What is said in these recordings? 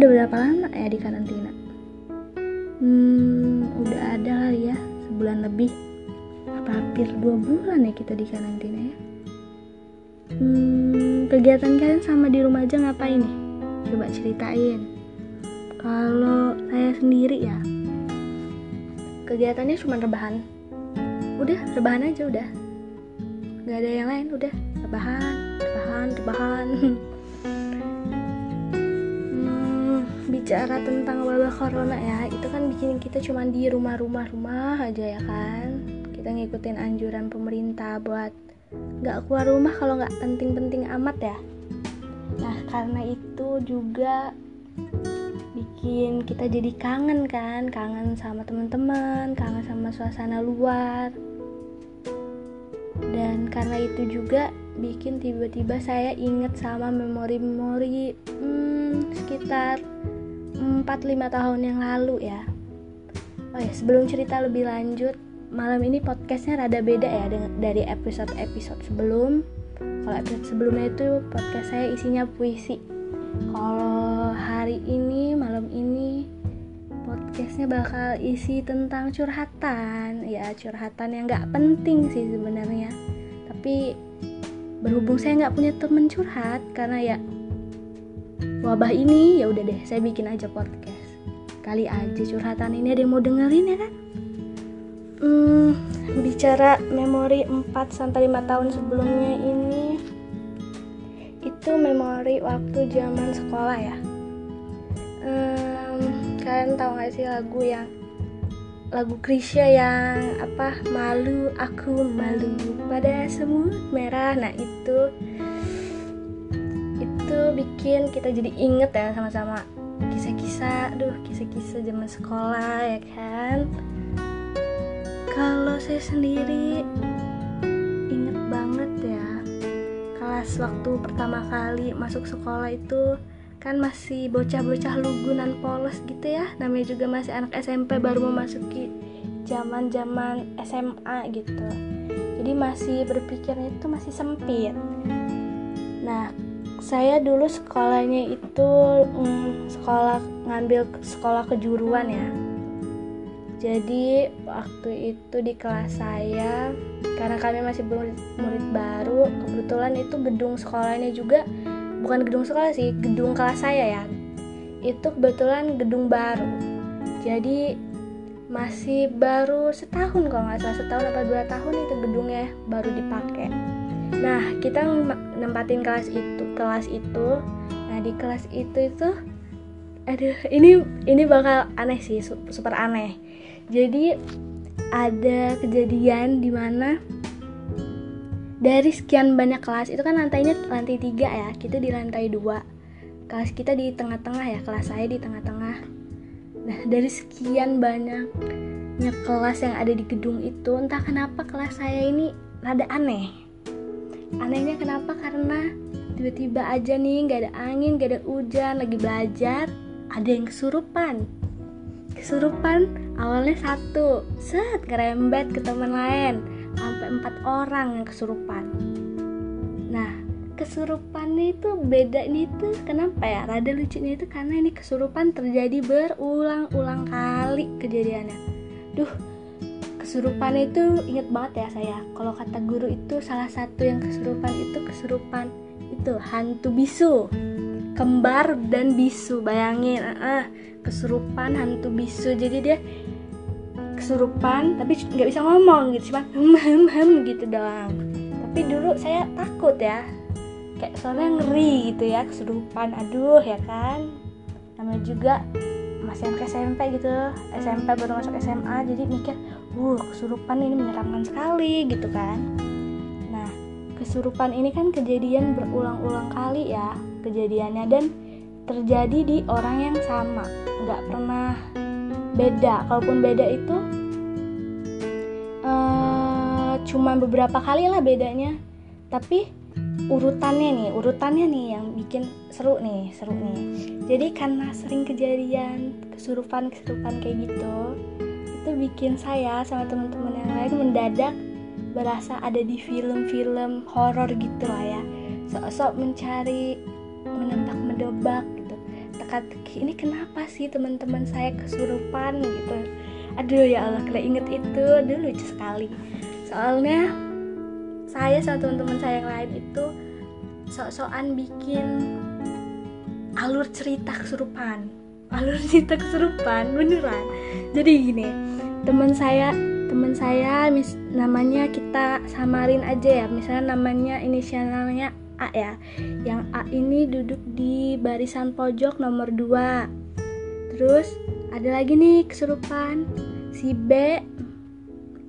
udah berapa lama ya di karantina? Hmm udah ada kali ya sebulan lebih. Apa hampir dua bulan ya kita di karantina ya? Hmm kegiatan kalian sama di rumah aja ngapain nih? Coba ceritain. Kalau saya sendiri ya kegiatannya cuma rebahan. Udah rebahan aja udah. Nggak ada yang lain udah. Rebahan rebahan rebahan bicara tentang wabah corona ya itu kan bikin kita cuma di rumah-rumah rumah aja ya kan. Kita ngikutin anjuran pemerintah buat nggak keluar rumah kalau nggak penting-penting amat ya. Nah karena itu juga bikin kita jadi kangen kan kangen sama teman-teman kangen sama suasana luar. Dan karena itu juga bikin tiba-tiba saya inget sama memori-memori hmm, sekitar 4-5 tahun yang lalu ya. Oh ya sebelum cerita lebih lanjut malam ini podcastnya rada beda ya dari episode-episode sebelum. Kalau episode sebelumnya itu podcast saya isinya puisi. Kalau hari ini malam ini podcastnya bakal isi tentang curhatan. Ya curhatan yang nggak penting sih sebenarnya. Tapi berhubung saya nggak punya temen curhat karena ya wabah ini ya udah deh saya bikin aja podcast. Kali aja curhatan ini ada yang mau dengerin ya kan? Hmm, bicara memori 4 sampai 5 tahun sebelumnya ini itu memori waktu zaman sekolah ya. Um, kalian tahu gak sih lagu yang lagu Krisya yang apa? Malu aku malu pada semut merah. Nah itu bikin kita jadi inget ya sama-sama. Kisah-kisah duh kisah-kisah zaman sekolah ya kan? Kalau saya sendiri inget banget ya kelas waktu pertama kali masuk sekolah itu kan masih bocah-bocah lugunan polos gitu ya. Namanya juga masih anak SMP baru memasuki zaman zaman SMA gitu. Jadi masih berpikirnya itu masih sempit. Nah saya dulu sekolahnya itu hmm, sekolah ngambil sekolah kejuruan ya. Jadi waktu itu di kelas saya karena kami masih murid, murid baru kebetulan itu gedung sekolahnya juga bukan gedung sekolah sih gedung kelas saya ya. Itu kebetulan gedung baru. Jadi masih baru setahun kalau nggak salah setahun atau dua tahun itu gedungnya baru dipakai nah kita nempatin kelas itu kelas itu. Nah di kelas itu itu aduh ini ini bakal aneh sih super aneh. Jadi ada kejadian di mana dari sekian banyak kelas itu kan lantainya lantai tiga ya kita di lantai dua. Kelas kita di tengah-tengah ya kelas saya di tengah-tengah. Nah dari sekian banyaknya kelas yang ada di gedung itu entah kenapa kelas saya ini rada aneh anehnya kenapa? Karena tiba-tiba aja nih nggak ada angin nggak ada hujan lagi belajar ada yang kesurupan. Kesurupan awalnya satu set ngerembet ke teman lain sampai empat orang yang kesurupan. Nah kesurupannya itu beda ini tuh kenapa ya? Rada lucunya itu karena ini kesurupan terjadi berulang-ulang kali kejadiannya. Duh kesurupan itu inget banget ya saya. Kalau kata guru itu salah satu yang kesurupan itu kesurupan itu hantu bisu. Kembar dan bisu bayangin uh, kesurupan hantu bisu jadi dia kesurupan tapi nggak bisa ngomong gitu cuma hem hem hem gitu doang. Tapi dulu saya takut ya kayak soalnya ngeri gitu ya kesurupan aduh ya kan. Namanya juga masih anak SMP gitu. SMP baru masuk SMA jadi mikir uh kesurupan ini menyeramkan sekali gitu kan. Nah kesurupan ini kan kejadian berulang-ulang kali ya kejadiannya dan terjadi di orang yang sama. Nggak pernah beda. Kalaupun beda itu uh, cuma beberapa kali lah bedanya. Tapi urutannya nih urutannya nih yang bikin seru nih seru nih. Jadi karena sering kejadian kesurupan kesurupan kayak gitu itu bikin saya sama teman-teman yang lain mendadak berasa ada di film-film horor gitu lah ya. Sok-sok mencari menebak-menebak teka-teki ini kenapa sih teman-teman saya kesurupan? gitu. Aduh ya Allah kalau inget itu. Aduh lucu sekali. Soalnya saya sama teman-teman saya yang lain itu sok-sokan bikin alur cerita kesurupan. Alur cerita kesurupan beneran. Jadi gini teman saya teman saya mis namanya kita samarin aja ya. Misalnya namanya inisialnya A ya. Yang A ini duduk di barisan pojok nomor 2 terus ada lagi nih kesurupan. Si B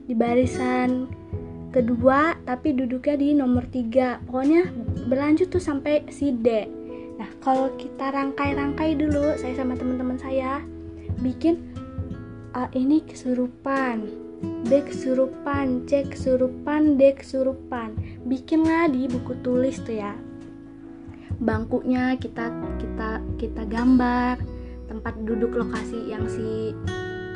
di barisan kedua tapi duduknya di nomor 3 pokoknya berlanjut tuh sampai si D. Nah kalau kita rangkai-rangkai dulu saya sama teman-teman saya bikin A ini kesurupan B kesurupan C kesurupan D kesurupan. Bikinlah di buku tulis tuh ya. Bangkunya kita kita kita gambar tempat duduk lokasi yang si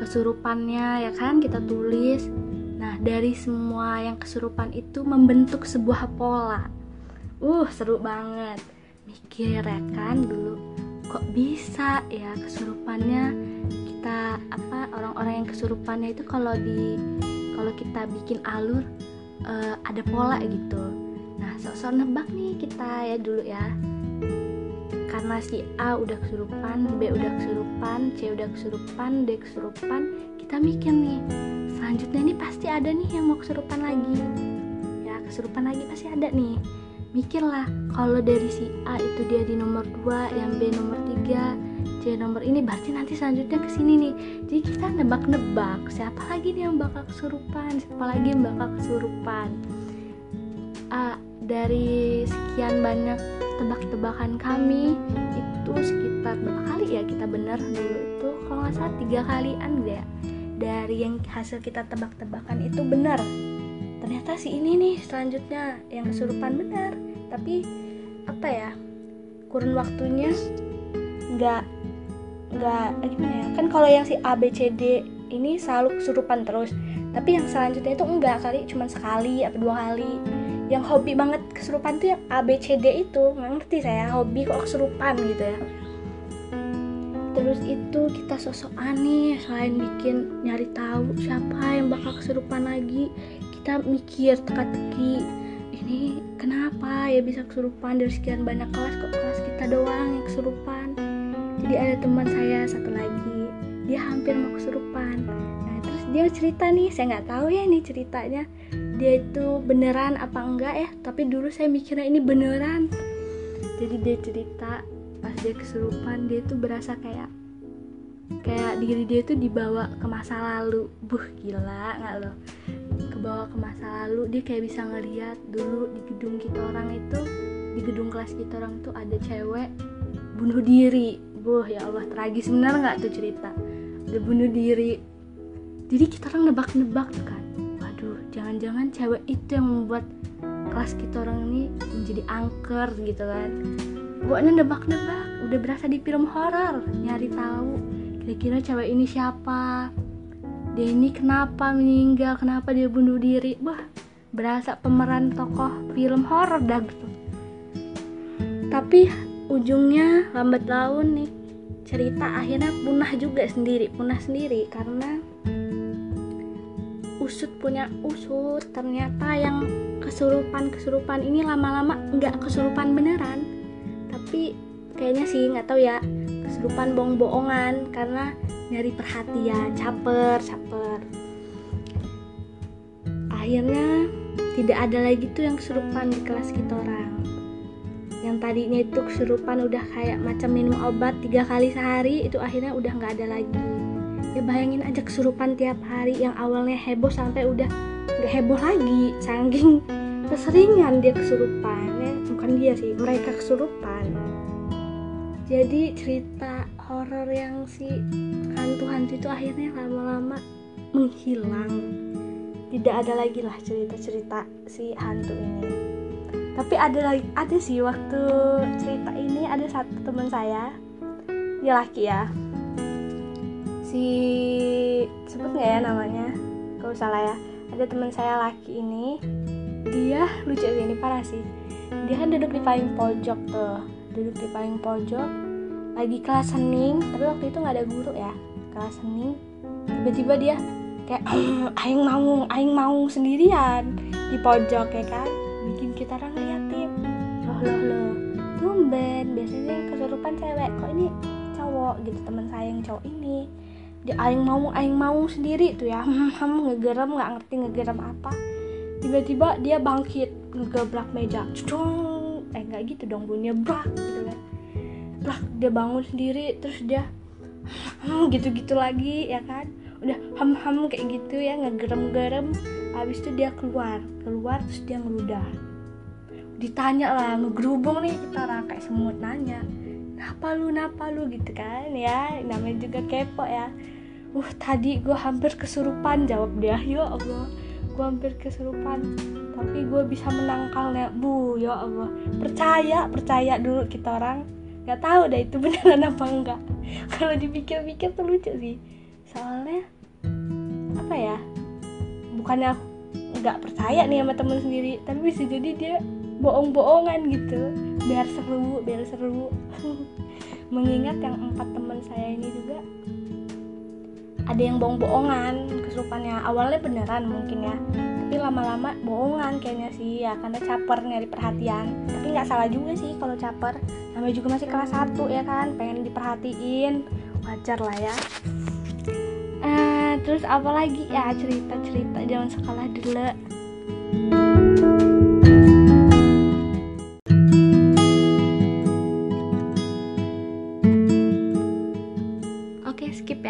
kesurupannya ya kan? Kita tulis Nah, dari semua yang kesurupan itu membentuk sebuah pola. Uh, seru banget. Mikir ya kan dulu kok bisa ya kesurupannya kita apa orang-orang yang kesurupannya itu kalau di kalau kita bikin alur uh, ada pola gitu. Nah, sok-sok nebak nih kita ya dulu ya. Karena si A udah kesurupan, B udah kesurupan, C udah kesurupan, D kesurupan, kita mikir nih selanjutnya ini pasti ada nih yang mau kesurupan lagi. Ya kesurupan lagi pasti ada nih. Mikirlah kalau dari si A itu dia di nomor 2 yang B nomor 3 C nomor ini berarti nanti selanjutnya ke sini nih. Jadi kita nebak-nebak siapa lagi nih yang bakal kesurupan? Siapa lagi yang bakal kesurupan? A dari sekian banyak tebak-tebakan kami itu sekitar berapa kali ya kita benar dulu itu? Kalau nggak salah tiga kalian deh dari yang hasil kita tebak-tebakan itu benar. Ternyata si ini nih selanjutnya yang kesurupan benar. Tapi apa ya kurun waktunya nggak nggak eh, gimana ya? Kan kalau yang si A B C D ini selalu kesurupan terus. Tapi yang selanjutnya itu enggak kali cuma sekali atau dua kali. Yang hobi banget kesurupan tuh yang A B C D itu. Nggak ngerti saya hobi kok kesurupan gitu ya terus itu kita sosok aneh selain bikin nyari tahu siapa yang bakal kesurupan lagi kita mikir teka-teki ini kenapa ya bisa kesurupan? Dari sekian banyak kelas kok kelas kita doang yang kesurupan? Jadi ada teman saya satu lagi dia hampir mau kesurupan. Nah terus dia cerita nih saya nggak tahu ya ini ceritanya dia itu beneran apa enggak ya tapi dulu saya mikirnya ini beneran. Jadi dia cerita pas dia kesurupan dia tuh berasa kayak kayak diri dia tuh dibawa ke masa lalu. Buh gila nggak loh. Kebawa ke masa lalu dia kayak bisa ngeliat dulu di gedung kita orang itu di gedung kelas kita orang tuh ada cewek bunuh diri. Buh ya Allah tragis. Bener nggak tuh cerita? Udah bunuh diri. Jadi kita orang nebak-nebak kan. Waduh jangan-jangan cewek itu yang membuat kelas kita orang ini menjadi angker gitu kan pokoknya nebak-nebak udah berasa di film horor. Nyari tahu kira-kira cewek ini siapa ini kenapa meninggal kenapa dia bunuh diri. Wah berasa pemeran tokoh film horor dah gitu. Tapi ujungnya lambat laun nih cerita akhirnya punah juga sendiri punah sendiri karena usut punya usut. Ternyata yang kesurupan kesurupan ini lama-lama nggak kesurupan beneran tapi kayaknya sih nggak tahu ya kesurupan bohong-bohongan karena nyari perhatian caper caper. Akhirnya tidak ada lagi tuh yang kesurupan di kelas kita orang. Yang tadinya itu kesurupan udah kayak macam minum obat tiga kali sehari itu akhirnya udah nggak ada lagi. Ya bayangin aja kesurupan tiap hari yang awalnya heboh sampai udah nggak heboh lagi saking keseringan dia kesurupan. Ya bukan dia sih mereka kesurupan jadi cerita horor yang si hantu-hantu itu akhirnya lama-lama menghilang. Tidak ada lagi lah cerita-cerita si hantu ini. Tapi ada lagi ada sih waktu cerita ini ada satu teman saya dia laki ya. Si sebut nggak ya namanya? Kalau salah ya. Ada teman saya laki ini dia lucu ini parah sih. Dia kan duduk di paling pojok tuh duduk di paling pojok lagi kelas hening tapi waktu itu nggak ada guru ya kelas hening. Tiba-tiba dia kayak aing mau aing mau sendirian di pojok ya kan? Bikin kita orang liatin loh loh loh. Tumben biasanya kesurupan cewek. Kok ini cowok gitu teman saya yang cowok ini? Dia aing mau aing mau sendiri. Tuh ya kamu ngegerem nggak ngerti ngegerem apa. Tiba-tiba dia bangkit ngegebrak meja. Cung. Eh nggak gitu dong bunyinya brak gitu kan. Brak dia bangun sendiri terus dia gitu-gitu lagi ya kan. Udah ham-ham kayak gitu ya ngegerem-gerem. Habis itu dia keluar keluar terus dia ngeludah. Ditanya lah ngegerubung nih? Kita orang kayak semut nanya napa lu napa lu? Gitu kan ya. Namanya juga kepo ya. Uh tadi gue hampir kesurupan jawab dia. Ya Allah gue hampir kesurupan. Tapi gue bisa menangkalnya bu ya Allah. Percaya percaya dulu kita orang. Nggak tahu deh itu beneran apa enggak. Kalau dipikir-pikir tuh lucu sih. Soalnya apa ya? Bukannya aku nggak percaya nih sama temen sendiri. Tapi bisa jadi dia bohong-bohongan gitu. Biar seru biar seru. Mengingat yang empat teman saya ini juga ada yang bohong-bohongan kesurupannya awalnya beneran mungkin ya tapi lama-lama bohongan kayaknya sih ya karena caper nyari perhatian. Tapi nggak salah juga sih kalau caper. Namanya juga masih kelas 1 ya kan pengen diperhatiin. Wajar lah ya. Uh, terus apa lagi? Ya cerita-cerita zaman sekolah dulu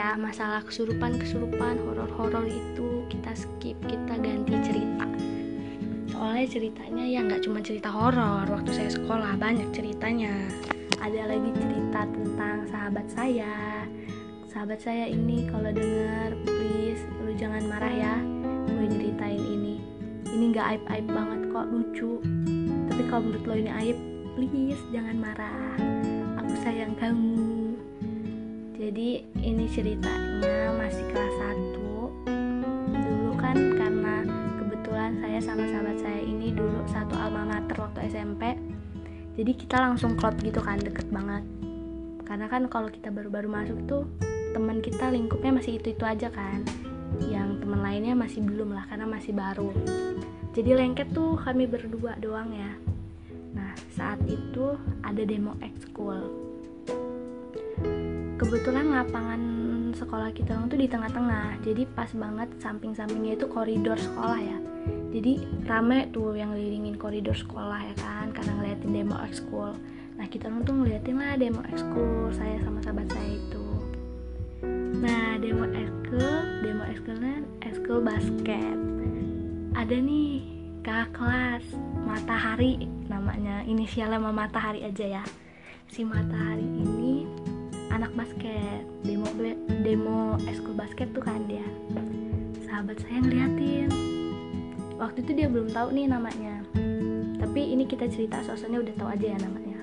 Ya masalah kesurupan-kesurupan horor-horor itu kita skip kita ganti cerita. Soalnya ceritanya ya nggak cuma cerita horor waktu saya sekolah banyak ceritanya. Ada lagi cerita tentang sahabat saya. Sahabat saya ini kalau dengar please lu jangan marah ya gue ceritain ini. Ini nggak aib aib banget kok lucu. Tapi kalau menurut lo ini aib please jangan marah. Aku sayang kamu jadi ini ceritanya masih kelas 1 dulu kan karena kebetulan saya sama sahabat saya ini dulu satu alma mater waktu SMP jadi kita langsung klop gitu kan deket banget. Karena kan kalau kita baru-baru masuk tuh teman kita lingkupnya masih itu-itu aja kan. Yang teman lainnya masih belum lah karena masih baru. Jadi lengket tuh kami berdua doang ya. Nah saat itu ada demo ekskul kebetulan lapangan sekolah kita tuh di tengah-tengah. Jadi pas banget samping-sampingnya itu koridor sekolah ya. Jadi rame tuh yang ngelilingin koridor sekolah ya kan karena ngeliatin demo ekskul nah kita tuh ngeliatin lah demo ekskul saya sama sahabat saya itu. Nah demo ekskul demo ekskulnya ekskul basket. Ada nih kakak kelas matahari namanya. Inisialnya sama matahari aja ya. Si matahari ini anak basket. Demo demo eskul basket tuh kan dia. Sahabat saya ngeliatin waktu itu dia belum tahu nih namanya. Tapi ini kita cerita sosoknya udah tahu aja ya namanya.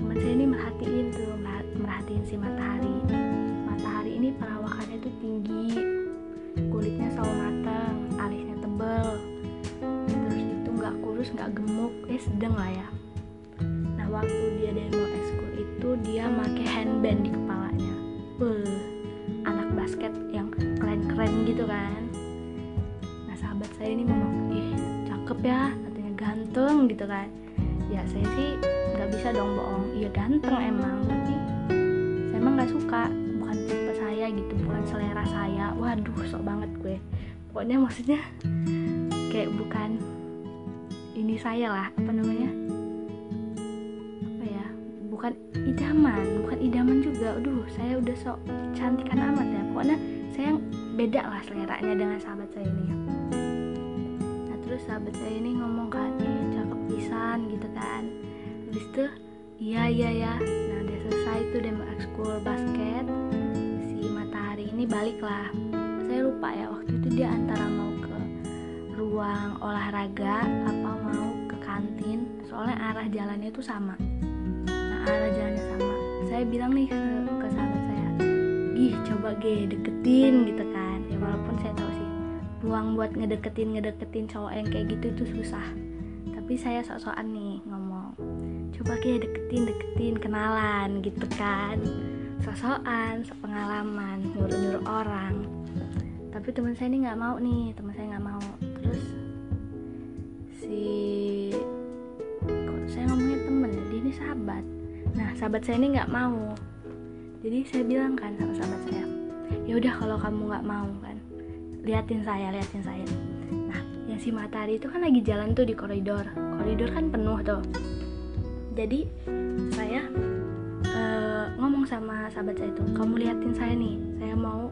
Teman saya ini merhatiin tuh merhatiin si matahari. Matahari ini perawakannya tuh tinggi. Kulitnya sawo matang alisnya tebel. Terus itu nggak kurus nggak gemuk. Eh sedang lah ya. Nah waktu dia demo eskul dia pakai handband di kepalanya. Beuh, anak basket yang keren-keren gitu kan. Nah sahabat saya ini ngomong ih cakep ya katanya ganteng gitu kan. Ya saya sih nggak bisa dong bohong. Iya ganteng emang tapi saya emang nggak suka. Bukan tipe saya gitu bukan selera saya. Waduh sok banget gue. Pokoknya maksudnya kayak bukan ini saya lah apa namanya idaman bukan idaman juga. Aduh saya udah sok cantikan amat ya. Pokoknya saya beda lah seleranya dengan sahabat saya ini. Nah terus sahabat saya ini ngomong kan eh cakep pisan gitu kan. Habis itu iya iya ya nah udah selesai tuh demo ekskul basket. Si matahari ini balik lah. Saya lupa ya waktu itu dia antara mau ke ruang olahraga apa mau ke kantin. Soalnya arah jalannya itu sama arah jalannya sama. Saya bilang nih ke, ke sahabat saya ih coba ge deketin gitu kan. Ya walaupun saya tahu sih peluang buat ngedeketin ngedeketin cowok yang kayak gitu itu susah. Tapi saya sok-sokan nih ngomong coba pakai deketin deketin kenalan gitu kan. Sosokan sepengalaman nyuruh nyuruh orang. Tapi teman saya ini nggak mau nih teman saya nggak mau. Terus si kok saya ngomongin temen dia ini sahabat nah sahabat saya ini nggak mau. Jadi saya bilang kan sama sahabat saya ya udah kalau kamu nggak mau kan liatin saya liatin saya. Nah yang si matahari itu kan lagi jalan tuh di koridor. Koridor kan penuh tuh. Jadi saya uh, ngomong sama sahabat saya itu kamu liatin saya nih saya mau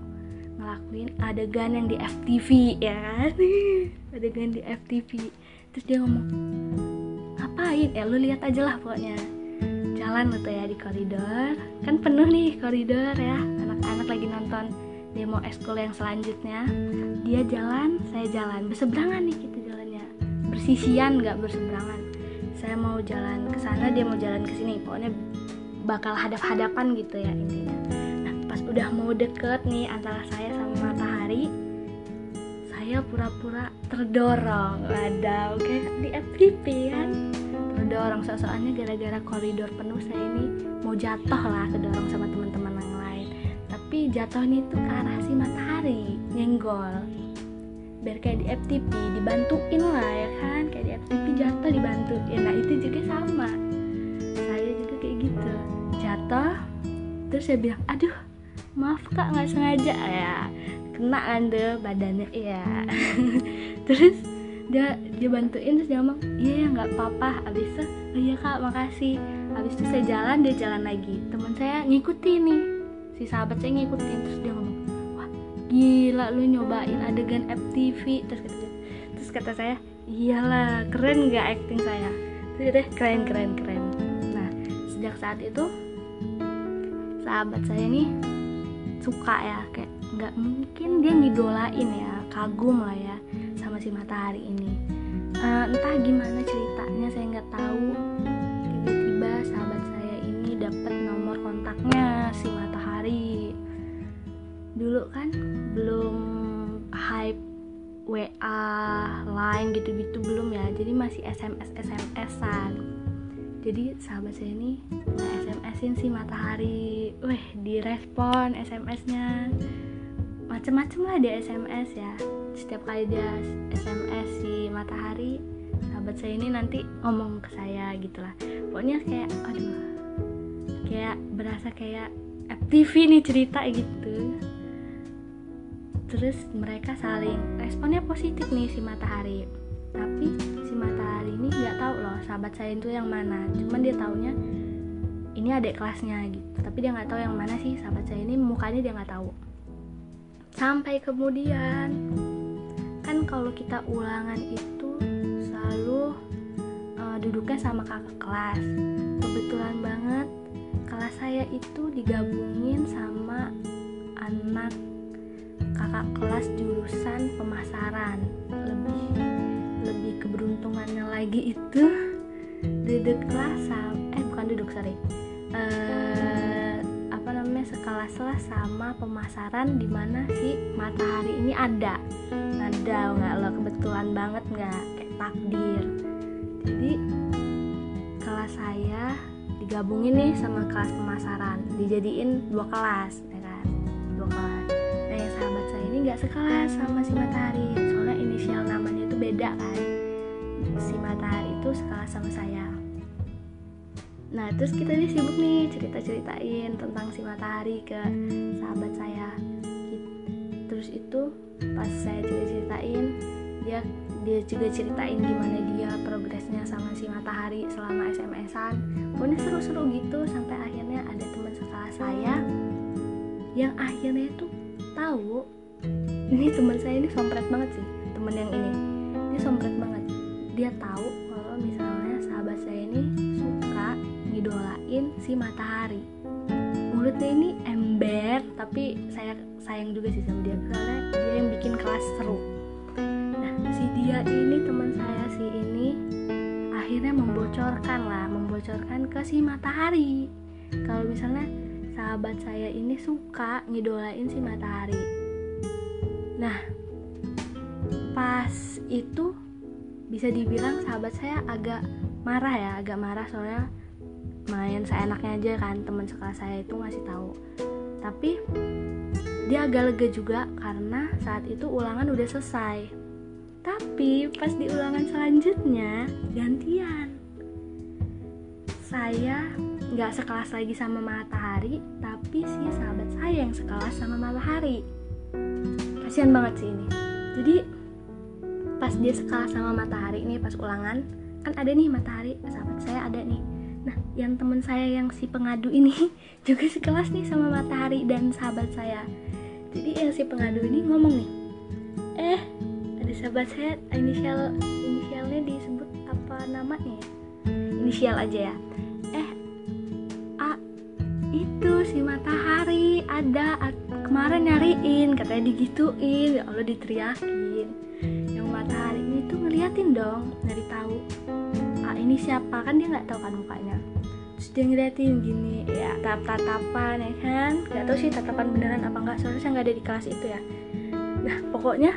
ngelakuin adegan yang di FTV ya kan? Adegan di FTV terus dia ngomong ngapain? Eh lu lihat aja lah pokoknya jalan gitu ya di koridor. Kan penuh nih koridor ya. Anak-anak lagi nonton demo eskul yang selanjutnya. Dia jalan saya jalan. Berseberangan nih kita jalannya. Bersisian nggak berseberangan. Saya mau jalan ke sana dia mau jalan ke sini. Pokoknya bakal hadap-hadapan gitu ya intinya. Nah pas udah mau deket nih antara saya sama matahari saya pura-pura terdorong. Ada oke di FTP kan terdorong soalnya gara-gara koridor penuh saya ini mau jatuh lah kedorong sama teman-teman yang lain. Tapi jatuhnya itu ke arah si matahari nyenggol. Biar kayak di FTP dibantuin lah ya kan? Kayak di FTP jatuh dibantuin. Nah itu juga sama. Saya juga kayak gitu. Jatuh terus saya bilang aduh maaf kak nggak sengaja. Ya kena kan deh badannya ya terus dia dia bantuin terus dia ngomong iya ya nggak apa-apa. Abis itu oh iya kak makasih. Abis itu saya jalan dia jalan lagi. Teman saya ngikutin nih. Si sahabat saya ngikutin terus dia ngomong gila lu nyobain adegan FTV terus kata terus kata saya iyalah keren nggak acting saya? Terus deh keren keren keren. Nah sejak saat itu sahabat saya ini suka ya kayak nggak mungkin dia ngidolain ya kagum lah ya si matahari ini uh, entah gimana ceritanya saya nggak tahu tiba-tiba sahabat saya ini dapat nomor kontaknya si matahari dulu kan belum hype WA, Line gitu-gitu belum ya. Jadi masih SMS SMS-an. Jadi sahabat saya ini SMS-in si Matahari. Weh, direspon SMS-nya. Macem-macem lah dia SMS ya. Setiap kali dia SMS si Matahari, sahabat saya ini nanti ngomong ke saya gitu lah. Pokoknya kayak aduh. Kayak berasa kayak FTV nih cerita gitu terus mereka saling responnya positif nih si matahari tapi si matahari ini nggak tahu loh sahabat saya itu yang mana cuman dia taunya ini adik kelasnya gitu tapi dia nggak tahu yang mana sih sahabat saya ini mukanya dia nggak tahu sampai kemudian. Kan kalau kita ulangan itu selalu uh, duduknya sama kakak kelas. Kebetulan banget kelas saya itu digabungin sama anak kakak kelas jurusan pemasaran. Lebih lebih keberuntungannya lagi itu duduk kelas eh bukan duduk sorry. Uh, sekelas lah sama pemasaran di mana si matahari ini ada. Ada nggak lo? Kebetulan banget nggak? Kayak takdir. Jadi kelas saya digabungin nih sama kelas pemasaran. Dijadiin dua kelas ya kan? Dua kelas. Nah yang sahabat saya ini nggak sekelas sama si matahari. Soalnya inisial namanya itu beda kan? Si matahari itu sekelas sama saya nah terus kita nih sibuk nih cerita ceritain tentang si matahari ke sahabat saya. Terus itu pas saya cerita ceritain dia dia juga ceritain gimana dia progresnya sama si matahari selama SMS-an pokoknya seru-seru gitu sampai akhirnya ada teman sekelas saya yang akhirnya itu tahu ini teman saya ini sompret banget sih teman yang ini. Dia sompret banget. Dia tahu kalau misalnya sahabat saya ini suka ngidolain si matahari. Mulutnya ini ember tapi saya sayang juga sih sama dia karena dia yang bikin kelas seru. Nah si dia ini teman saya si ini akhirnya membocorkan lah membocorkan ke si matahari. Kalau misalnya sahabat saya ini suka ngidolain si matahari. Nah pas itu bisa dibilang sahabat saya agak marah ya agak marah soalnya main seenaknya aja kan teman sekelas saya itu ngasih tahu. Tapi dia agak lega juga karena saat itu ulangan udah selesai. Tapi pas di ulangan selanjutnya gantian. Saya nggak sekelas lagi sama matahari tapi si sahabat saya yang sekelas sama matahari. Kasihan banget sih ini. Jadi pas dia sekelas sama matahari ini pas ulangan kan ada nih matahari sahabat saya ada nih nah yang temen saya yang si pengadu ini juga sekelas nih sama matahari dan sahabat saya. Jadi yang si pengadu ini ngomong nih eh ada sahabat saya inisial inisialnya disebut apa namanya ya? Inisial aja ya. Eh a itu si matahari ada kemarin nyariin katanya digituin ya Allah diteriakin. Yang matahari ini tuh ngeliatin dong dari ini siapa? Kan dia nggak tahu kan mukanya. Terus dia ngeliatin gini ya tatap tatapan ya kan? Nggak tahu sih tatapan beneran apa enggak soalnya saya nggak ada di kelas itu ya. Nah pokoknya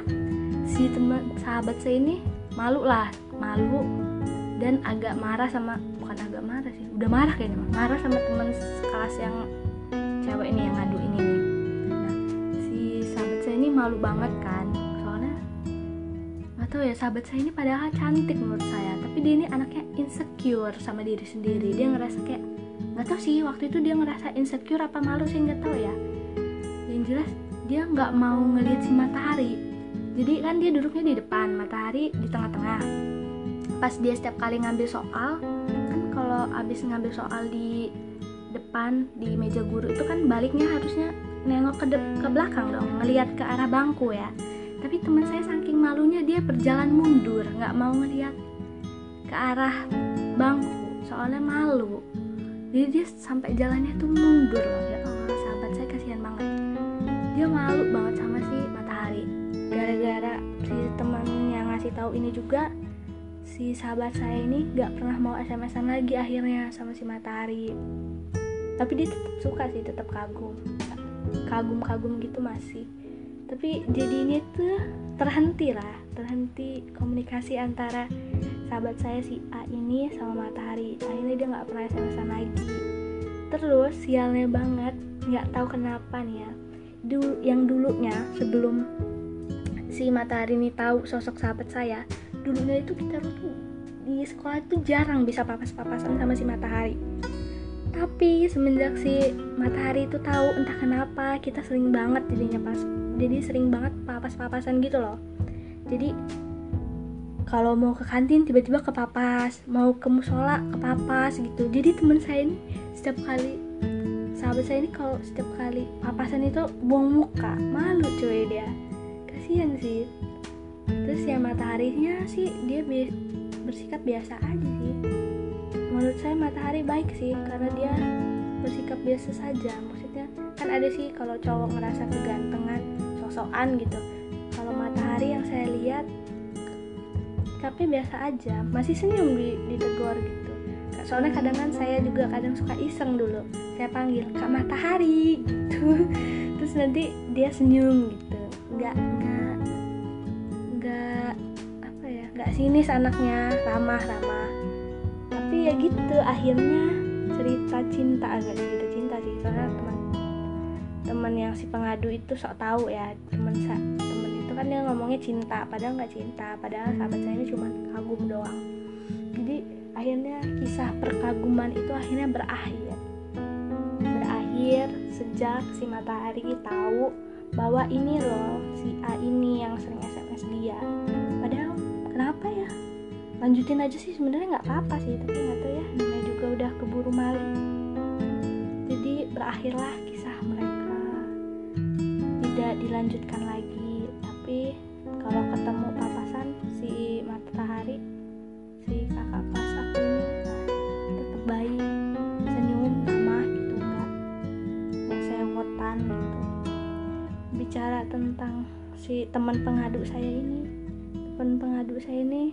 si teman sahabat saya ini malu lah malu dan agak marah sama bukan agak marah sih udah marah kayaknya marah sama teman kelas yang cewek ini yang ngadu ini nih. Nah si sahabat saya ini malu banget kan? nggak tahu ya sahabat saya ini padahal cantik menurut saya tapi dia ini anaknya insecure sama diri sendiri. Dia ngerasa kayak nggak tahu sih waktu itu dia ngerasa insecure apa malu sih nggak tahu ya. Yang jelas dia nggak mau ngelihat si matahari. Jadi kan dia duduknya di depan matahari di tengah-tengah. Pas dia setiap kali ngambil soal kan kalau abis ngambil soal di depan di meja guru itu kan baliknya harusnya nengok ke, ke belakang dong ngelihat ke arah bangku ya tapi teman saya saking malunya dia berjalan mundur nggak mau ngelihat ke arah bangku soalnya malu. Jadi dia sampai jalannya tuh mundur loh ya Allah sahabat saya kasihan banget. Dia malu banget sama si matahari. Gara-gara si teman yang ngasih tahu ini juga si sahabat saya ini nggak pernah mau SMS-an lagi akhirnya sama si matahari. Tapi dia tetap suka sih tetap kagum. Kagum-kagum gitu masih tapi jadi ini tuh terhenti lah terhenti komunikasi antara sahabat saya si A ini sama matahari. Akhirnya dia nggak pernah SMS-an lagi. Terus sialnya banget nggak tahu kenapa nih ya. Dulu yang dulunya sebelum si matahari ini tahu sosok sahabat saya dulunya itu kita tuh di sekolah itu jarang bisa papas-papasan sama si matahari. Tapi semenjak si matahari itu tahu entah kenapa kita sering banget jadinya pas jadi sering banget papas-papasan gitu loh. Jadi kalau mau ke kantin tiba-tiba ke papas. Mau ke musola ke papas gitu. Jadi teman saya ini setiap kali sahabat saya ini kalau setiap kali papasan itu buang muka. Malu cuy dia. Kasihan sih. Terus ya mataharinya sih dia bi bersikap biasa aja sih. Menurut saya matahari baik sih karena dia bersikap biasa saja. Maksudnya kan ada sih kalau cowok ngerasa kegantengan sosokan gitu. Kalau matahari yang saya lihat tapi biasa aja. Masih senyum di ditegur gitu. Soalnya kadang kan saya juga kadang suka iseng dulu. Saya panggil kak matahari gitu. Terus nanti dia senyum gitu. Nggak nggak nggak apa ya nggak sinis anaknya. Ramah ramah tapi ya gitu akhirnya cerita cinta agak cerita cinta sih. Soalnya teman teman yang si pengadu itu sok tahu ya teman sa teman itu kan dia ngomongnya cinta padahal nggak cinta padahal sahabat saya ini cuma kagum doang. Jadi akhirnya kisah perkaguman itu akhirnya berakhir. Berakhir sejak si matahari tahu bahwa ini loh si A ini yang sering SMS dia. Padahal kenapa ya? Lanjutin aja sih sebenarnya nggak apa-apa sih tapi nggak tahu ya namanya juga udah keburu malam. Jadi berakhirlah tidak dilanjutkan lagi. Tapi kalau ketemu papasan si matahari si kakak kelas aku ini tetap baik senyum ramah gitu enggak nggak sewotan gitu. Bicara tentang si teman pengadu saya ini teman pengadu saya ini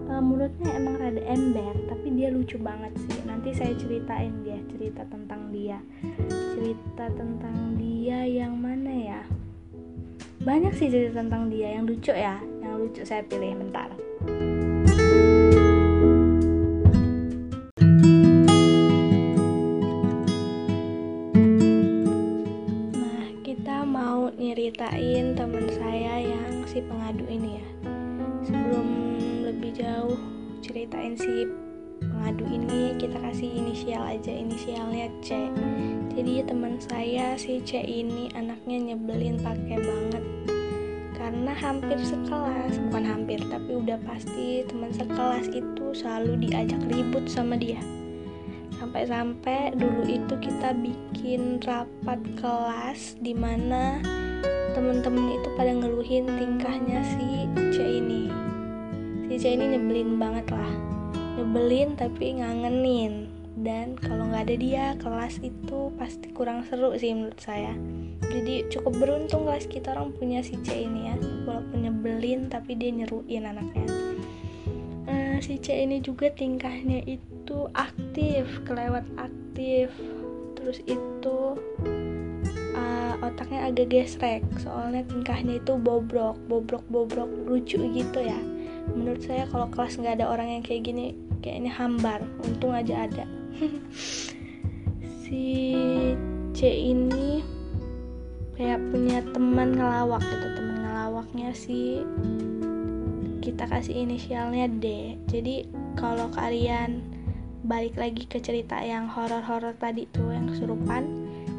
uh, mulutnya emang rada ember tapi dia lucu banget sih. Nanti saya ceritain dia cerita tentang dia. Cerita tentang dia yang mana ya? Banyak sih cerita tentang dia. Yang lucu ya yang lucu saya pilih bentar. Nah, kita mau nyeritain teman saya yang si pengadu ini ya lebih jauh. Ceritain si pengadu ini kita kasih inisial aja inisialnya C. Jadi teman saya si C ini anaknya nyebelin pakai banget. Karena hampir sekelas bukan hampir tapi udah pasti teman sekelas itu selalu diajak ribut sama dia. Sampai-sampai dulu itu kita bikin rapat kelas di mana temen-temen itu pada ngeluhin tingkahnya si C ini C ini nyebelin banget lah. Nyebelin tapi ngangenin. Dan kalau nggak ada dia kelas itu pasti kurang seru sih menurut saya. Jadi cukup beruntung kelas kita orang punya si C ini ya. Walaupun nyebelin tapi dia nyeruin anaknya. Uh, si C ini juga tingkahnya itu itu aktif kelewat aktif. Terus itu uh, otaknya agak gesrek. Soalnya tingkahnya itu bobrok bobrok bobrok lucu gitu ya menurut saya kalau kelas nggak ada orang yang kayak gini kayaknya hambar. Untung aja ada. Si C ini kayak punya teman ngelawak gitu teman ngelawaknya si kita kasih inisialnya D. Jadi kalau kalian balik lagi ke cerita yang horor-horor tadi tuh yang kesurupan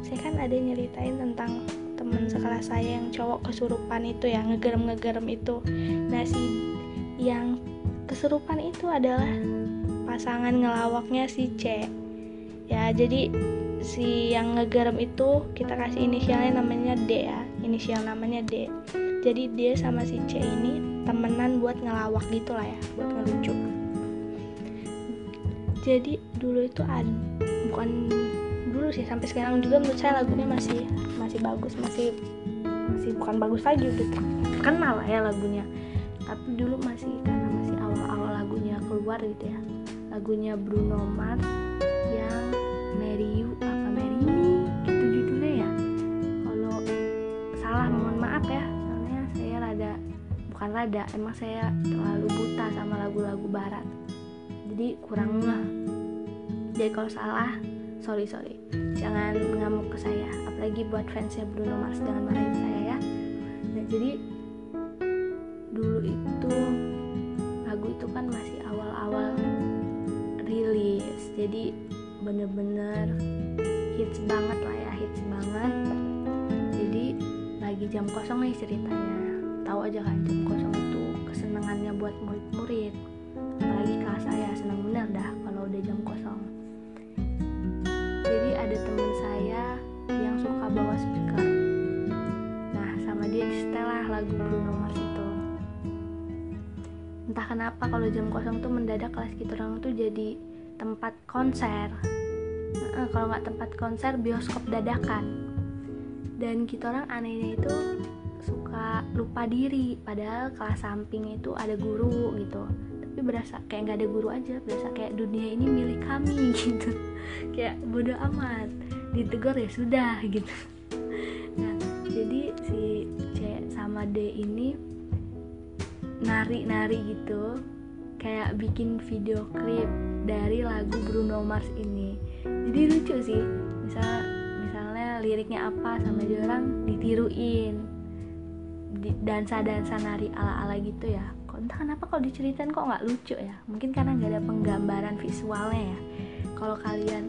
saya kan ada nyeritain tentang teman sekelas saya yang cowok kesurupan itu ya ngegerem-ngegerem itu. Nah si yang kesurupan itu adalah pasangan ngelawaknya si C. Ya jadi si yang ngegerem itu kita kasih inisialnya namanya D ya. Inisial namanya D. Jadi dia sama si C ini temenan buat ngelawak gitu lah ya buat ngelucu. Jadi dulu itu ada bukan dulu sih sampai sekarang juga menurut saya lagunya masih masih bagus masih masih bukan bagus lagi udah terkenal lah ya lagunya tapi dulu masih karena masih awal-awal lagunya keluar gitu ya. Lagunya Bruno Mars yang Mary You apa Mary Me gitu judulnya ya. Kalau salah mohon maaf ya. Soalnya saya rada bukan rada emang saya terlalu buta sama lagu-lagu barat. Jadi kurang nggak jadi kalau salah sorry sorry. Jangan ngamuk ke saya. Apalagi buat fansnya Bruno Mars jangan marahin saya ya. Nah jadi dulu itu lagu itu kan masih awal-awal rilis. Jadi bener-bener hits banget lah ya hits banget. Jadi lagi jam kosong nih ceritanya. Tahu aja kan jam kosong itu kesenangannya buat murid-murid. Apalagi kelas saya senang bener dah kalau udah jam kosong. Jadi ada teman saya yang suka bawa speaker. Nah sama dia setelah lagu Bruno Mars entah kenapa kalau jam kosong tuh mendadak kelas kita orang tuh jadi tempat konser. Nah, kalau nggak tempat konser bioskop dadakan. Dan kita orang anehnya itu suka lupa diri. Padahal kelas samping itu ada guru gitu. Tapi berasa kayak nggak ada guru aja. Berasa kayak dunia ini milik kami gitu. Kayak bodoh amat. Ditegur ya sudah gitu. Nah jadi si C sama D ini nari-nari gitu kayak bikin video klip dari lagu Bruno Mars ini. Jadi lucu sih misal misalnya liriknya apa sama dia orang ditiruin. Dansa-dansa nari ala-ala gitu ya. Entah kenapa kalau diceritain kok nggak lucu ya? Mungkin karena nggak ada penggambaran visualnya ya. Kalau kalian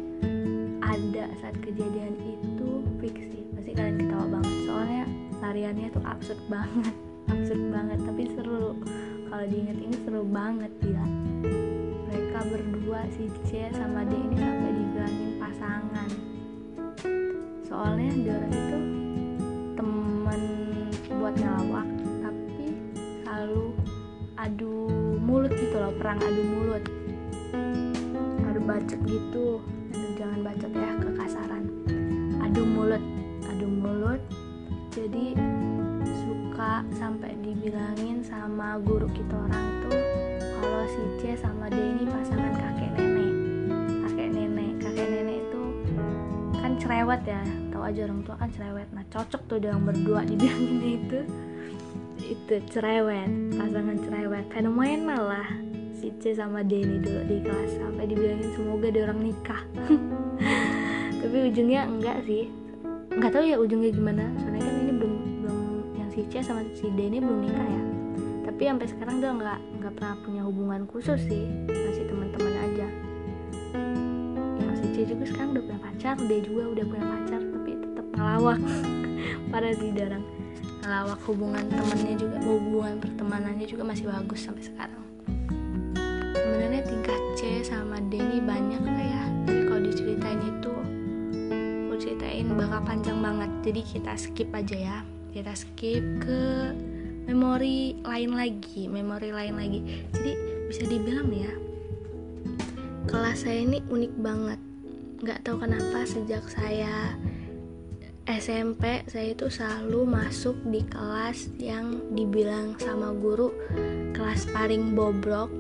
ada saat kejadian itu fix sih. Pasti kalian ketawa banget. Soalnya tariannya tuh absurd banget absurd banget tapi seru. Kalau diinget ini seru banget ya. Mereka berdua si C sama D ini sampai dibilangin pasangan. Soalnya dia itu teman buat ngelawak tapi selalu adu mulut gitu loh perang adu mulut. Adu bacot gitu. Aduh, jangan bacot ya kekasaran. Adu mulut adu mulut. Jadi suka sampai dibilangin sama guru kita orang tuh kalau si C sama D ini pasangan kakek nenek. Kakek nenek kakek nenek itu kan cerewet ya tahu aja orang tua kan cerewet. Nah cocok tuh dia yang berdua dibilangin itu itu cerewet pasangan cerewet. Fenomenal lah si C sama Denny dulu di kelas. Sampai dibilangin semoga dia orang nikah. Tapi ujungnya enggak sih. Nggak tahu ya ujungnya gimana si C sama si D ini belum nikah ya. Tapi sampai sekarang dia nggak nggak pernah punya hubungan khusus sih masih teman-teman aja. Yang si C juga sekarang udah punya pacar D juga udah punya pacar tapi tetap ngelawak. Pada si darang ngelawak hubungan temannya juga hubungan pertemanannya juga masih bagus sampai sekarang. Sebenarnya tingkat C sama D ini banyak lah ya? Tapi kalau diceritain itu ceritain bakal panjang banget. Jadi kita skip aja ya kita skip ke memori lain lagi memori lain lagi. Jadi bisa dibilang ya kelas saya ini unik banget. Nggak tahu kenapa sejak saya SMP saya itu selalu masuk di kelas yang dibilang sama guru kelas paling bobrok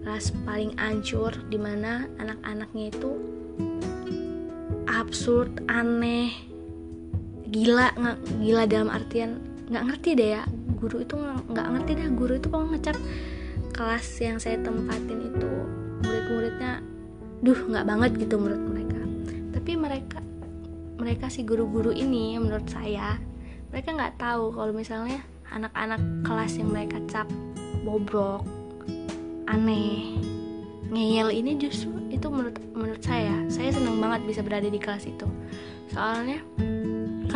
kelas paling ancur di mana anak-anaknya itu absurd aneh gila nggak gila dalam artian nggak ngerti deh ya. Guru itu nggak ngerti deh guru itu kalau ngecap kelas yang saya tempatin itu murid-muridnya duh nggak banget gitu menurut mereka. Tapi mereka mereka si guru-guru ini menurut saya mereka nggak tahu kalau misalnya anak-anak kelas yang mereka cap bobrok aneh ngeyel ini justru itu menurut menurut saya saya senang banget bisa berada di kelas itu. Soalnya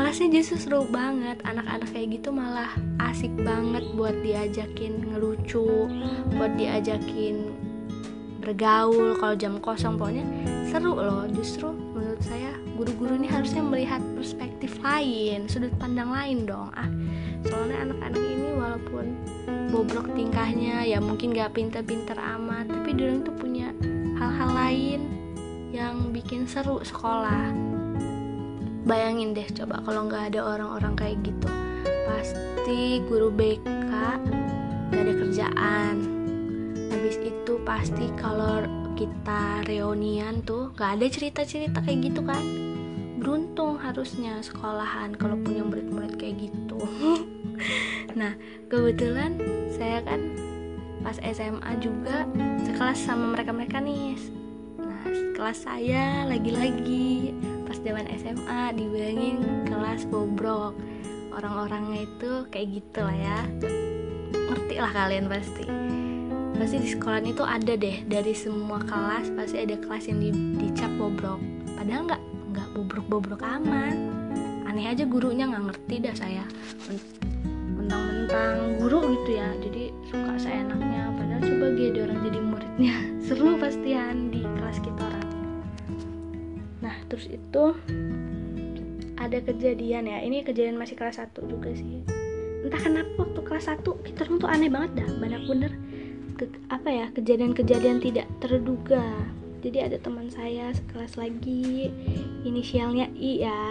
kelasnya justru seru banget. Anak-anak kayak gitu malah asik banget buat diajakin ngelucu buat diajakin bergaul kalau jam kosong. Pokoknya seru loh. Justru menurut saya guru-guru ini harusnya melihat perspektif lain sudut pandang lain dong. Ah soalnya anak-anak ini walaupun bobrok tingkahnya ya mungkin gak pinter-pinter amat tapi dia tuh punya hal-hal lain yang bikin seru sekolah bayangin deh coba kalau nggak ada orang-orang kayak gitu pasti guru BK gak ada kerjaan. Habis itu pasti kalau kita reunian tuh gak ada cerita-cerita kayak gitu kan? Beruntung harusnya sekolahan kalau punya murid-murid kayak gitu. Nah kebetulan saya kan pas SMA juga sekelas sama mereka-mereka nih. Nah kelas saya lagi-lagi zaman SMA dibilangin kelas bobrok. Orang-orangnya itu kayak gitu lah ya. Ngerti lah kalian pasti. Pasti di sekolah itu ada deh dari semua kelas pasti ada kelas yang di, dicap bobrok. Padahal nggak nggak bobrok-bobrok aman aneh aja gurunya nggak ngerti dah saya. Mentang-mentang guru gitu ya jadi suka saya enaknya padahal coba dia orang jadi muridnya. Seru pastian di kelas kita terus itu ada kejadian ya. Ini kejadian masih kelas 1 juga sih. Entah kenapa waktu kelas 1 kita orang tuh aneh banget dah banyak bener. Ke, apa ya kejadian-kejadian tidak terduga. Jadi ada teman saya sekelas lagi inisialnya I ya.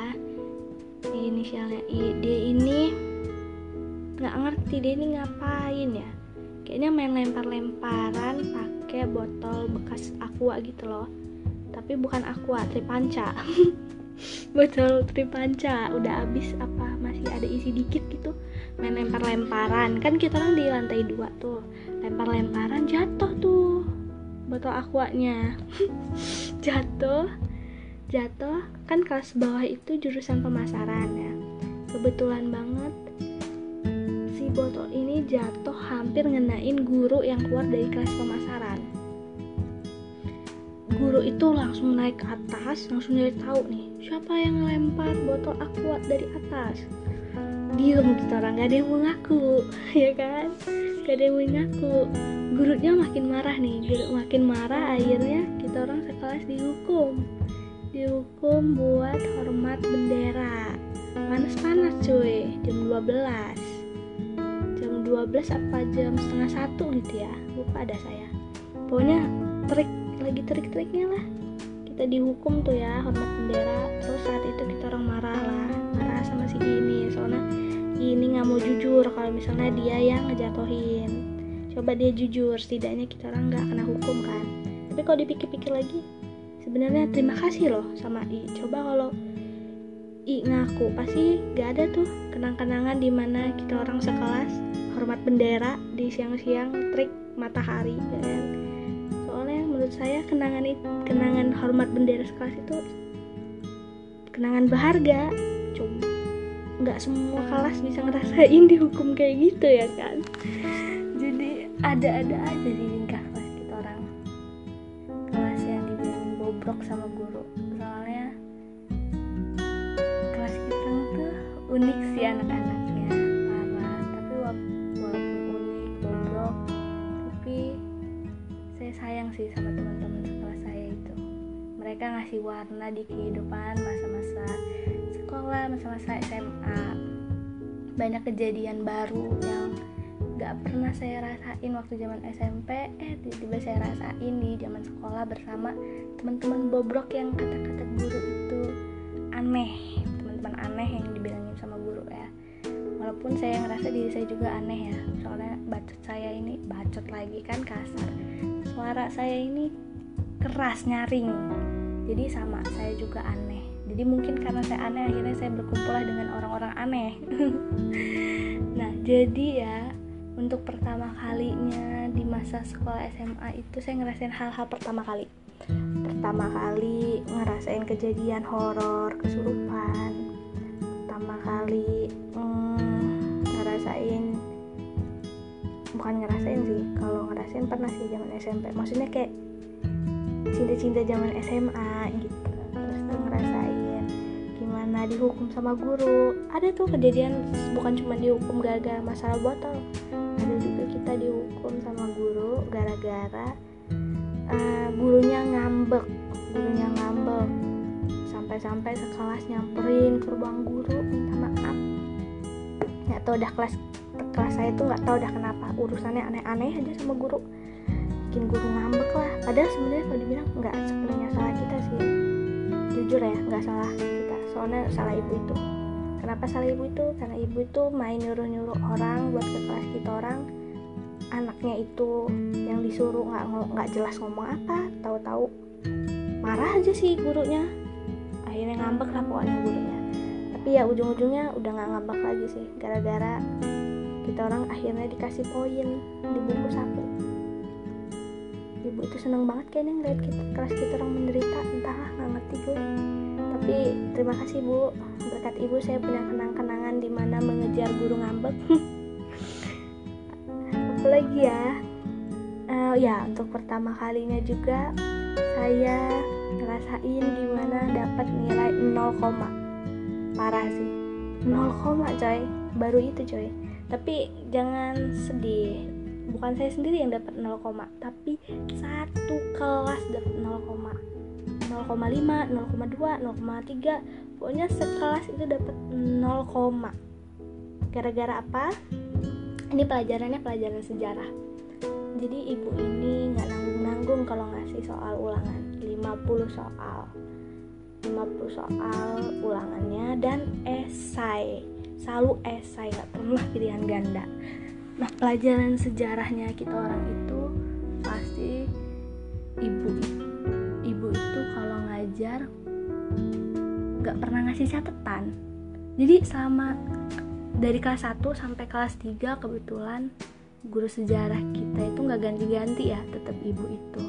Inisialnya I. Dia ini nggak ngerti dia ini ngapain ya? Kayaknya main lempar-lemparan pakai botol bekas aqua gitu loh tapi bukan aqua tripanca. Botol tripanca. Udah habis apa? Masih ada isi dikit gitu. Main lempar-lemparan. Kan kita orang di lantai dua tuh. Lempar-lemparan jatuh tuh botol aquanya. Jatuh. Jatuh. Kan kelas bawah itu jurusan pemasaran ya. Kebetulan banget si botol ini jatuh hampir ngenain guru yang keluar dari kelas pemasaran guru itu langsung naik ke atas langsung nyari tahu nih siapa yang lempar botol aqua dari atas? Diem kita orang gak ada yang mau ngaku ya kan? Gak ada yang mau ngaku. Gurunya makin marah nih guru makin marah akhirnya kita orang sekelas dihukum. Dihukum buat hormat bendera. Panas-panas cuy jam 12 jam 12 apa jam setengah satu gitu ya? Lupa ada saya. Pokoknya trik lagi trik-triknya lah. Kita dihukum tuh ya hormat bendera. Terus saat itu kita orang marah lah marah sama si ini soalnya ini nggak mau jujur kalau misalnya dia yang ngejatuhin coba dia jujur setidaknya kita orang nggak kena hukum kan. Tapi kalau dipikir-pikir lagi sebenarnya terima kasih loh sama I. Coba kalau I ngaku pasti gak ada tuh kenang-kenangan di mana kita orang sekelas hormat bendera di siang-siang trik matahari ya kan menurut saya kenangan itu kenangan hormat bendera sekelas itu kenangan berharga. Coba nggak semua kelas bisa ngerasain dihukum kayak gitu ya kan? Jadi ada-ada aja di tingkah kelas kita orang. Kelas yang dibilang bobrok sama guru. Soalnya kelas kita tuh unik sih anak-anaknya sih sama teman-teman sekelas saya itu. Mereka ngasih warna di kehidupan masa-masa sekolah masa-masa SMA banyak kejadian baru yang gak pernah saya rasain waktu zaman SMP eh tiba-tiba saya rasain di zaman sekolah bersama teman-teman bobrok yang kata-kata guru itu aneh. Teman-teman aneh yang dibilangin sama guru ya. Walaupun saya ngerasa diri saya juga aneh ya. Soalnya bacot saya ini bacot lagi kan kasar suara saya ini keras nyaring. Jadi sama saya juga aneh. Jadi mungkin karena saya aneh akhirnya saya berkumpul dengan orang-orang aneh. Nah jadi ya untuk pertama kalinya di masa sekolah SMA itu saya ngerasain hal-hal pertama kali. Pertama kali ngerasain kejadian horor kesurupan. Pertama kali hmm, ngerasain bukan ngerasain sih. Kalau ngerasain pernah sih zaman SMP maksudnya kayak cinta-cinta zaman SMA gitu. Terus tuh ngerasain gimana dihukum sama guru. Ada tuh kejadian bukan cuma dihukum gara-gara masalah botol. Ada juga kita dihukum sama guru gara-gara uh, gurunya ngambek. Gurunya ngambek. Sampai-sampai sekelas nyamperin ke ruang guru minta maaf nggak tahu udah kelas kelas saya tuh nggak tahu udah kenapa. Urusannya aneh-aneh aja sama guru. Bikin guru ngambek lah. Padahal sebenarnya kalau dibilang nggak sepenuhnya salah kita sih. Jujur ya nggak salah kita. Soalnya salah ibu itu. Kenapa salah ibu itu? Karena ibu itu main nyuruh-nyuruh orang buat ke kelas kita orang. Anaknya itu yang disuruh nggak nggak jelas ngomong apa tahu-tahu marah aja sih gurunya. Akhirnya ngambek lah pokoknya gurunya tapi ya ujung-ujungnya udah nggak ngambek lagi sih gara-gara kita orang akhirnya dikasih poin di buku saku ibu itu seneng banget kayaknya ngeliat kita kelas kita orang menderita entahlah nggak ngerti gue. Tapi terima kasih bu. Berkat ibu saya punya kenang-kenangan di mana mengejar guru ngambek. Apalagi ya uh, ya untuk pertama kalinya juga saya ngerasain gimana dapat nilai 0, parah sih. 0, coy. Baru itu coy. Tapi jangan sedih. Bukan saya sendiri yang dapat 0, tapi satu kelas dapat 0, 0,5, 0,2, 0,3 pokoknya sekelas itu dapat 0, gara-gara apa? Ini pelajarannya pelajaran sejarah. Jadi ibu ini nggak nanggung-nanggung kalau ngasih soal ulangan. 50 soal 50 soal ulangannya dan esai. Selalu esai nggak pernah pilihan ganda. Nah pelajaran sejarahnya kita orang itu pasti ibu. Ibu itu kalau ngajar nggak pernah ngasih catatan. Jadi selama dari kelas 1 sampai kelas 3 kebetulan guru sejarah kita itu nggak ganti-ganti ya tetap ibu itu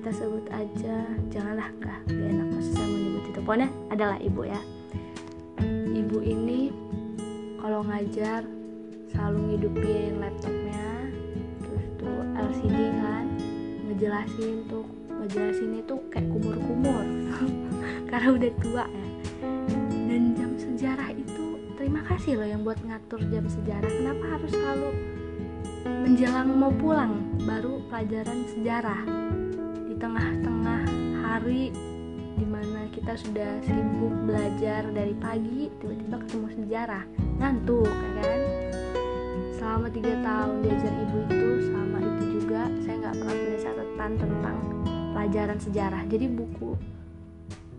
kita sebut aja. Janganlah kah gak enak maksud saya menyebut itu. Pokoknya adalah ibu ya. Ibu ini kalau ngajar selalu ngidupin laptopnya terus tuh LCD kan ngejelasin tuh ngejelasin itu kayak kumur-kumur. Karena udah tua ya. Dan jam sejarah itu terima kasih loh yang buat ngatur jam sejarah. Kenapa harus selalu menjelang mau pulang? Baru pelajaran sejarah tengah-tengah hari di mana kita sudah sibuk belajar dari pagi tiba-tiba ketemu sejarah. Ngantuk ya kan? Selama tiga tahun diajar ibu itu sama itu juga saya nggak pernah punya catatan tentang pelajaran sejarah. Jadi buku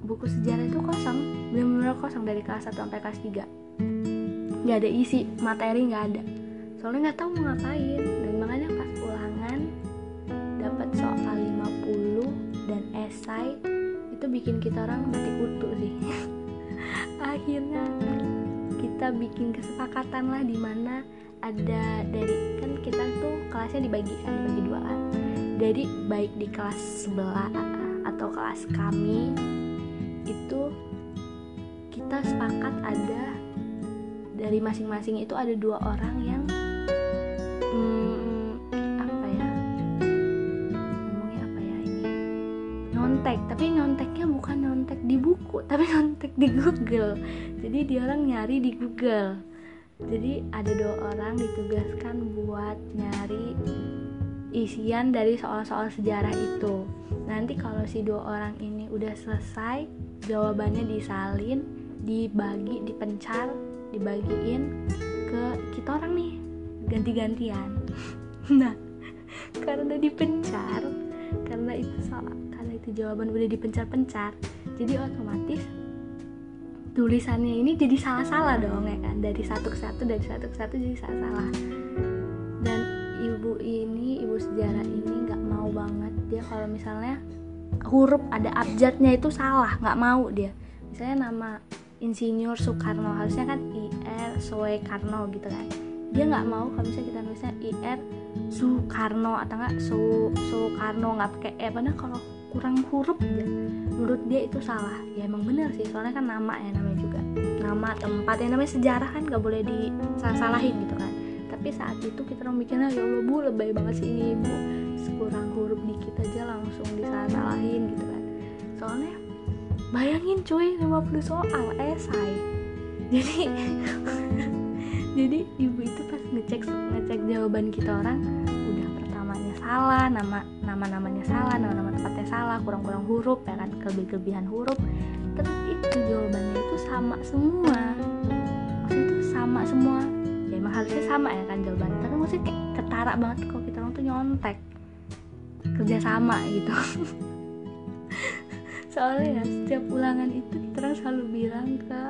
buku sejarah itu kosong benar-benar kosong dari kelas 1 sampai kelas 3 nggak ada isi materi nggak ada. Soalnya nggak tahu mau ngapain 50 dan esai itu bikin kita orang mati kutu sih. Akhirnya kita bikin kesepakatan lah di mana ada dari kan kita tuh kelasnya dibagi kan dibagi dua kan. Jadi baik di kelas sebelah atau kelas kami itu kita sepakat ada dari masing-masing itu ada dua orang yang nontek. Tapi nonteknya bukan nontek di buku tapi nontek di Google. Jadi dia orang nyari di Google. Jadi ada dua orang ditugaskan buat nyari isian dari soal-soal sejarah itu. Nanti kalau si dua orang ini udah selesai jawabannya disalin dibagi dipencar dibagiin ke kita orang nih. Ganti-gantian. Nah karena dipencar karena itu karena itu jawaban udah dipencar-pencar. Jadi otomatis tulisannya ini jadi salah-salah dong ya kan? Dari satu ke satu dari satu ke satu jadi salah-salah. Dan ibu ini ibu sejarah ini nggak mau banget dia kalau misalnya huruf ada abjadnya itu salah nggak mau dia. Misalnya nama insinyur Soekarno harusnya kan IR Soekarno gitu kan. Dia nggak mau kalau misalnya kita nulisnya IR Soekarno atau enggak Soekarno nggak pakai E padahal kalau kurang huruf aja menurut dia itu salah. Ya emang bener sih. Soalnya kan nama ya namanya juga. Nama tempat yang namanya sejarah kan nggak boleh disalah-salahin gitu kan. Tapi saat itu kita mikirnya ya Allah bu lebay banget sih ini ibu sekurang huruf dikit aja langsung disalah-salahin gitu kan. Soalnya bayangin cuy 50 soal esai jadi jadi ibu itu pas ngecek ngecek jawaban kita orang salah nama nama namanya salah nama nama tempatnya salah kurang kurang huruf ya kan kelebihan kelebihan huruf. Terus itu jawabannya itu sama semua. Maksudnya itu sama semua. Ya emang harusnya sama ya kan jawabannya tapi maksudnya kayak ketara banget kalau kita orang tuh nyontek. Kerja sama gitu. Soalnya ya setiap ulangan itu kita orang selalu bilang ke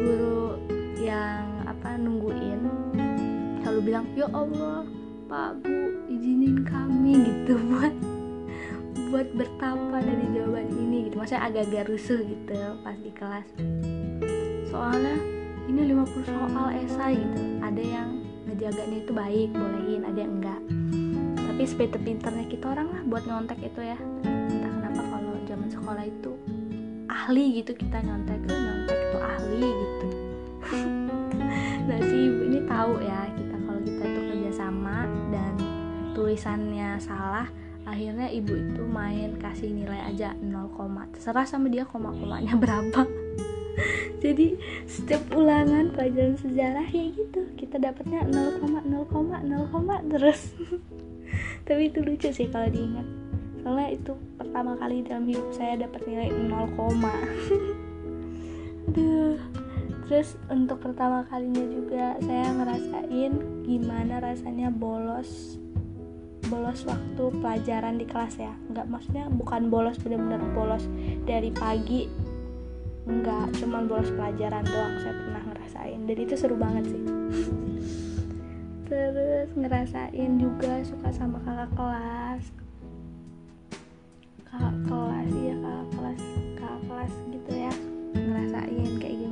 guru yang apa nungguin. Selalu bilang ya Allah Pak Bu izinin kami gitu buat buat bertapa dari jawaban ini gitu. Maksudnya agak-agak rusuh gitu pas di kelas. Soalnya ini 50 soal esai gitu. Ada yang ngejaganya itu baik bolehin ada yang enggak. Tapi sepinter-pinternya kita orang lah buat nyontek itu ya. Entah kenapa kalau zaman sekolah itu ahli gitu kita nyontek tuh nyontek itu ahli gitu. Nah si ibu ini tahu ya tulisannya salah akhirnya ibu itu main kasih nilai aja 0, terserah sama dia koma-komanya berapa. Jadi setiap ulangan pelajaran sejarah ya gitu. Kita dapatnya 0, 0, 0, terus. Tapi itu lucu sih kalau diingat. Soalnya itu pertama kali dalam hidup saya dapat nilai 0, aduh. Terus untuk pertama kalinya juga saya ngerasain gimana rasanya bolos bolos waktu pelajaran di kelas ya. Nggak maksudnya bukan bolos benar-benar bolos dari pagi. Nggak cuma bolos pelajaran doang saya pernah ngerasain. Dan itu seru banget sih. Terus ngerasain juga suka sama kakak kelas. Kakak kelas ya kakak kelas. Kakak kelas gitu ya ngerasain kayak gimana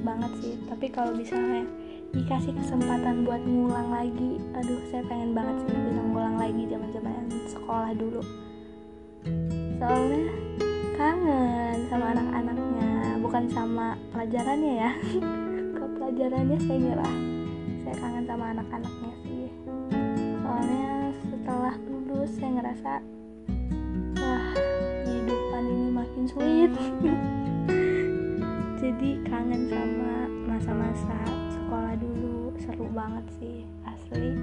banget sih. Tapi kalau misalnya dikasih kesempatan buat ngulang lagi aduh saya pengen banget sih bisa ngulang lagi zaman zaman sekolah dulu. Soalnya kangen sama anak-anaknya bukan sama pelajarannya ya. Ke pelajarannya saya nyerah saya kangen sama anak-anaknya sih. Soalnya setelah lulus saya ngerasa wah kehidupan ini makin sulit jadi kangen sama masa-masa sekolah dulu. Seru banget sih asli.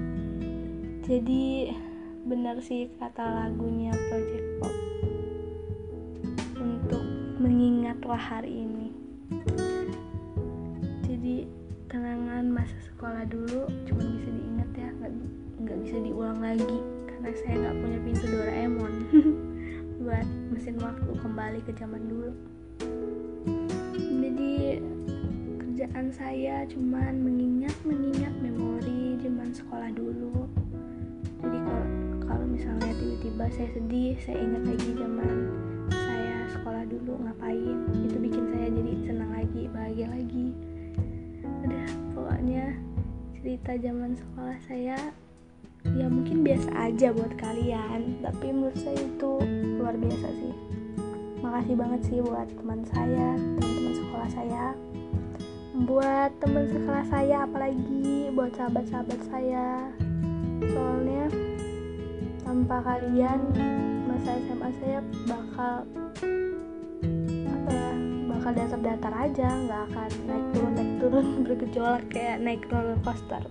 Jadi benar sih kata lagunya Project Pop untuk mengingatlah hari ini. Jadi kenangan masa sekolah dulu cuma bisa diingat ya nggak nggak bisa diulang lagi karena saya nggak punya pintu Doraemon buat mesin waktu kembali ke zaman dulu kerjaan saya cuman mengingat mengingat memori zaman sekolah dulu. Jadi kalau kalau misalnya tiba-tiba saya sedih saya ingat lagi zaman saya sekolah dulu ngapain? Itu bikin saya jadi senang lagi bahagia lagi. Udah pokoknya cerita zaman sekolah saya ya mungkin biasa aja buat kalian tapi menurut saya itu luar biasa sih. Makasih banget sih buat teman saya teman-teman sekolah saya. Buat teman sekolah saya apalagi buat sahabat-sahabat saya. Soalnya tanpa kalian masa SMA saya bakal apa ya bakal datar-datar aja. Nggak akan naik turun naik turun bergejolak kayak naik roller coaster.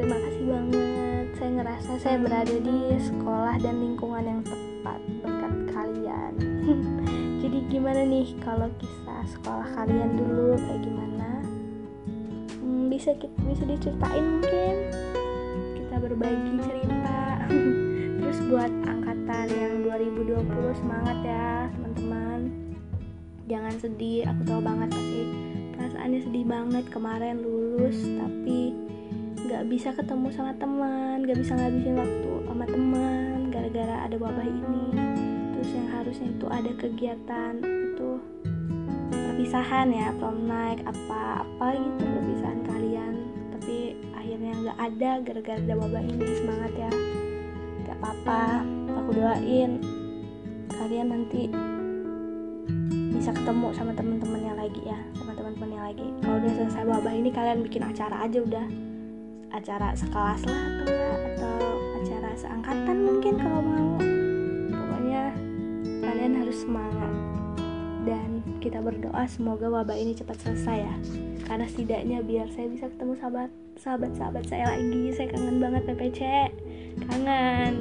Terima kasih banget. Saya ngerasa saya berada di sekolah dan lingkungan yang tepat berkat kalian gimana nih kalau kisah sekolah kalian dulu kayak gimana? Hmm, bisa kita bisa diceritain mungkin. Kita berbagi cerita. Terus buat angkatan yang 2020 semangat ya teman-teman. Jangan sedih aku tahu banget pasti perasaannya sedih banget kemarin lulus tapi nggak bisa ketemu sama teman nggak bisa ngabisin waktu sama teman gara-gara ada wabah ini harusnya itu ada kegiatan itu perpisahan ya prom night apa apa gitu perpisahan kalian. Tapi akhirnya nggak ada gara-gara ada wabah ini semangat ya. Nggak apa-apa aku doain kalian nanti bisa ketemu sama teman-temannya lagi ya sama teman-temannya lagi. Kalau udah selesai wabah ini kalian bikin acara aja udah. Acara sekelas lah atau enggak atau acara seangkatan mungkin kalau mau kalian harus semangat. Dan kita berdoa semoga wabah ini cepat selesai ya. Karena setidaknya biar saya bisa ketemu sahabat sahabat-sahabat saya lagi. Saya kangen banget PPC kangen.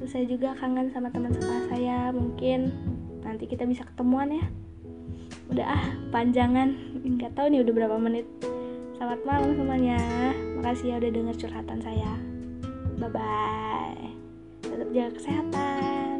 Terus saya juga kangen sama teman sekolah saya. Mungkin nanti kita bisa ketemuan ya. Udah ah panjangan. Nggak tahu nih udah berapa menit. Selamat malam semuanya. Makasih ya udah denger curhatan saya. Bye bye. Tetap jaga kesehatan.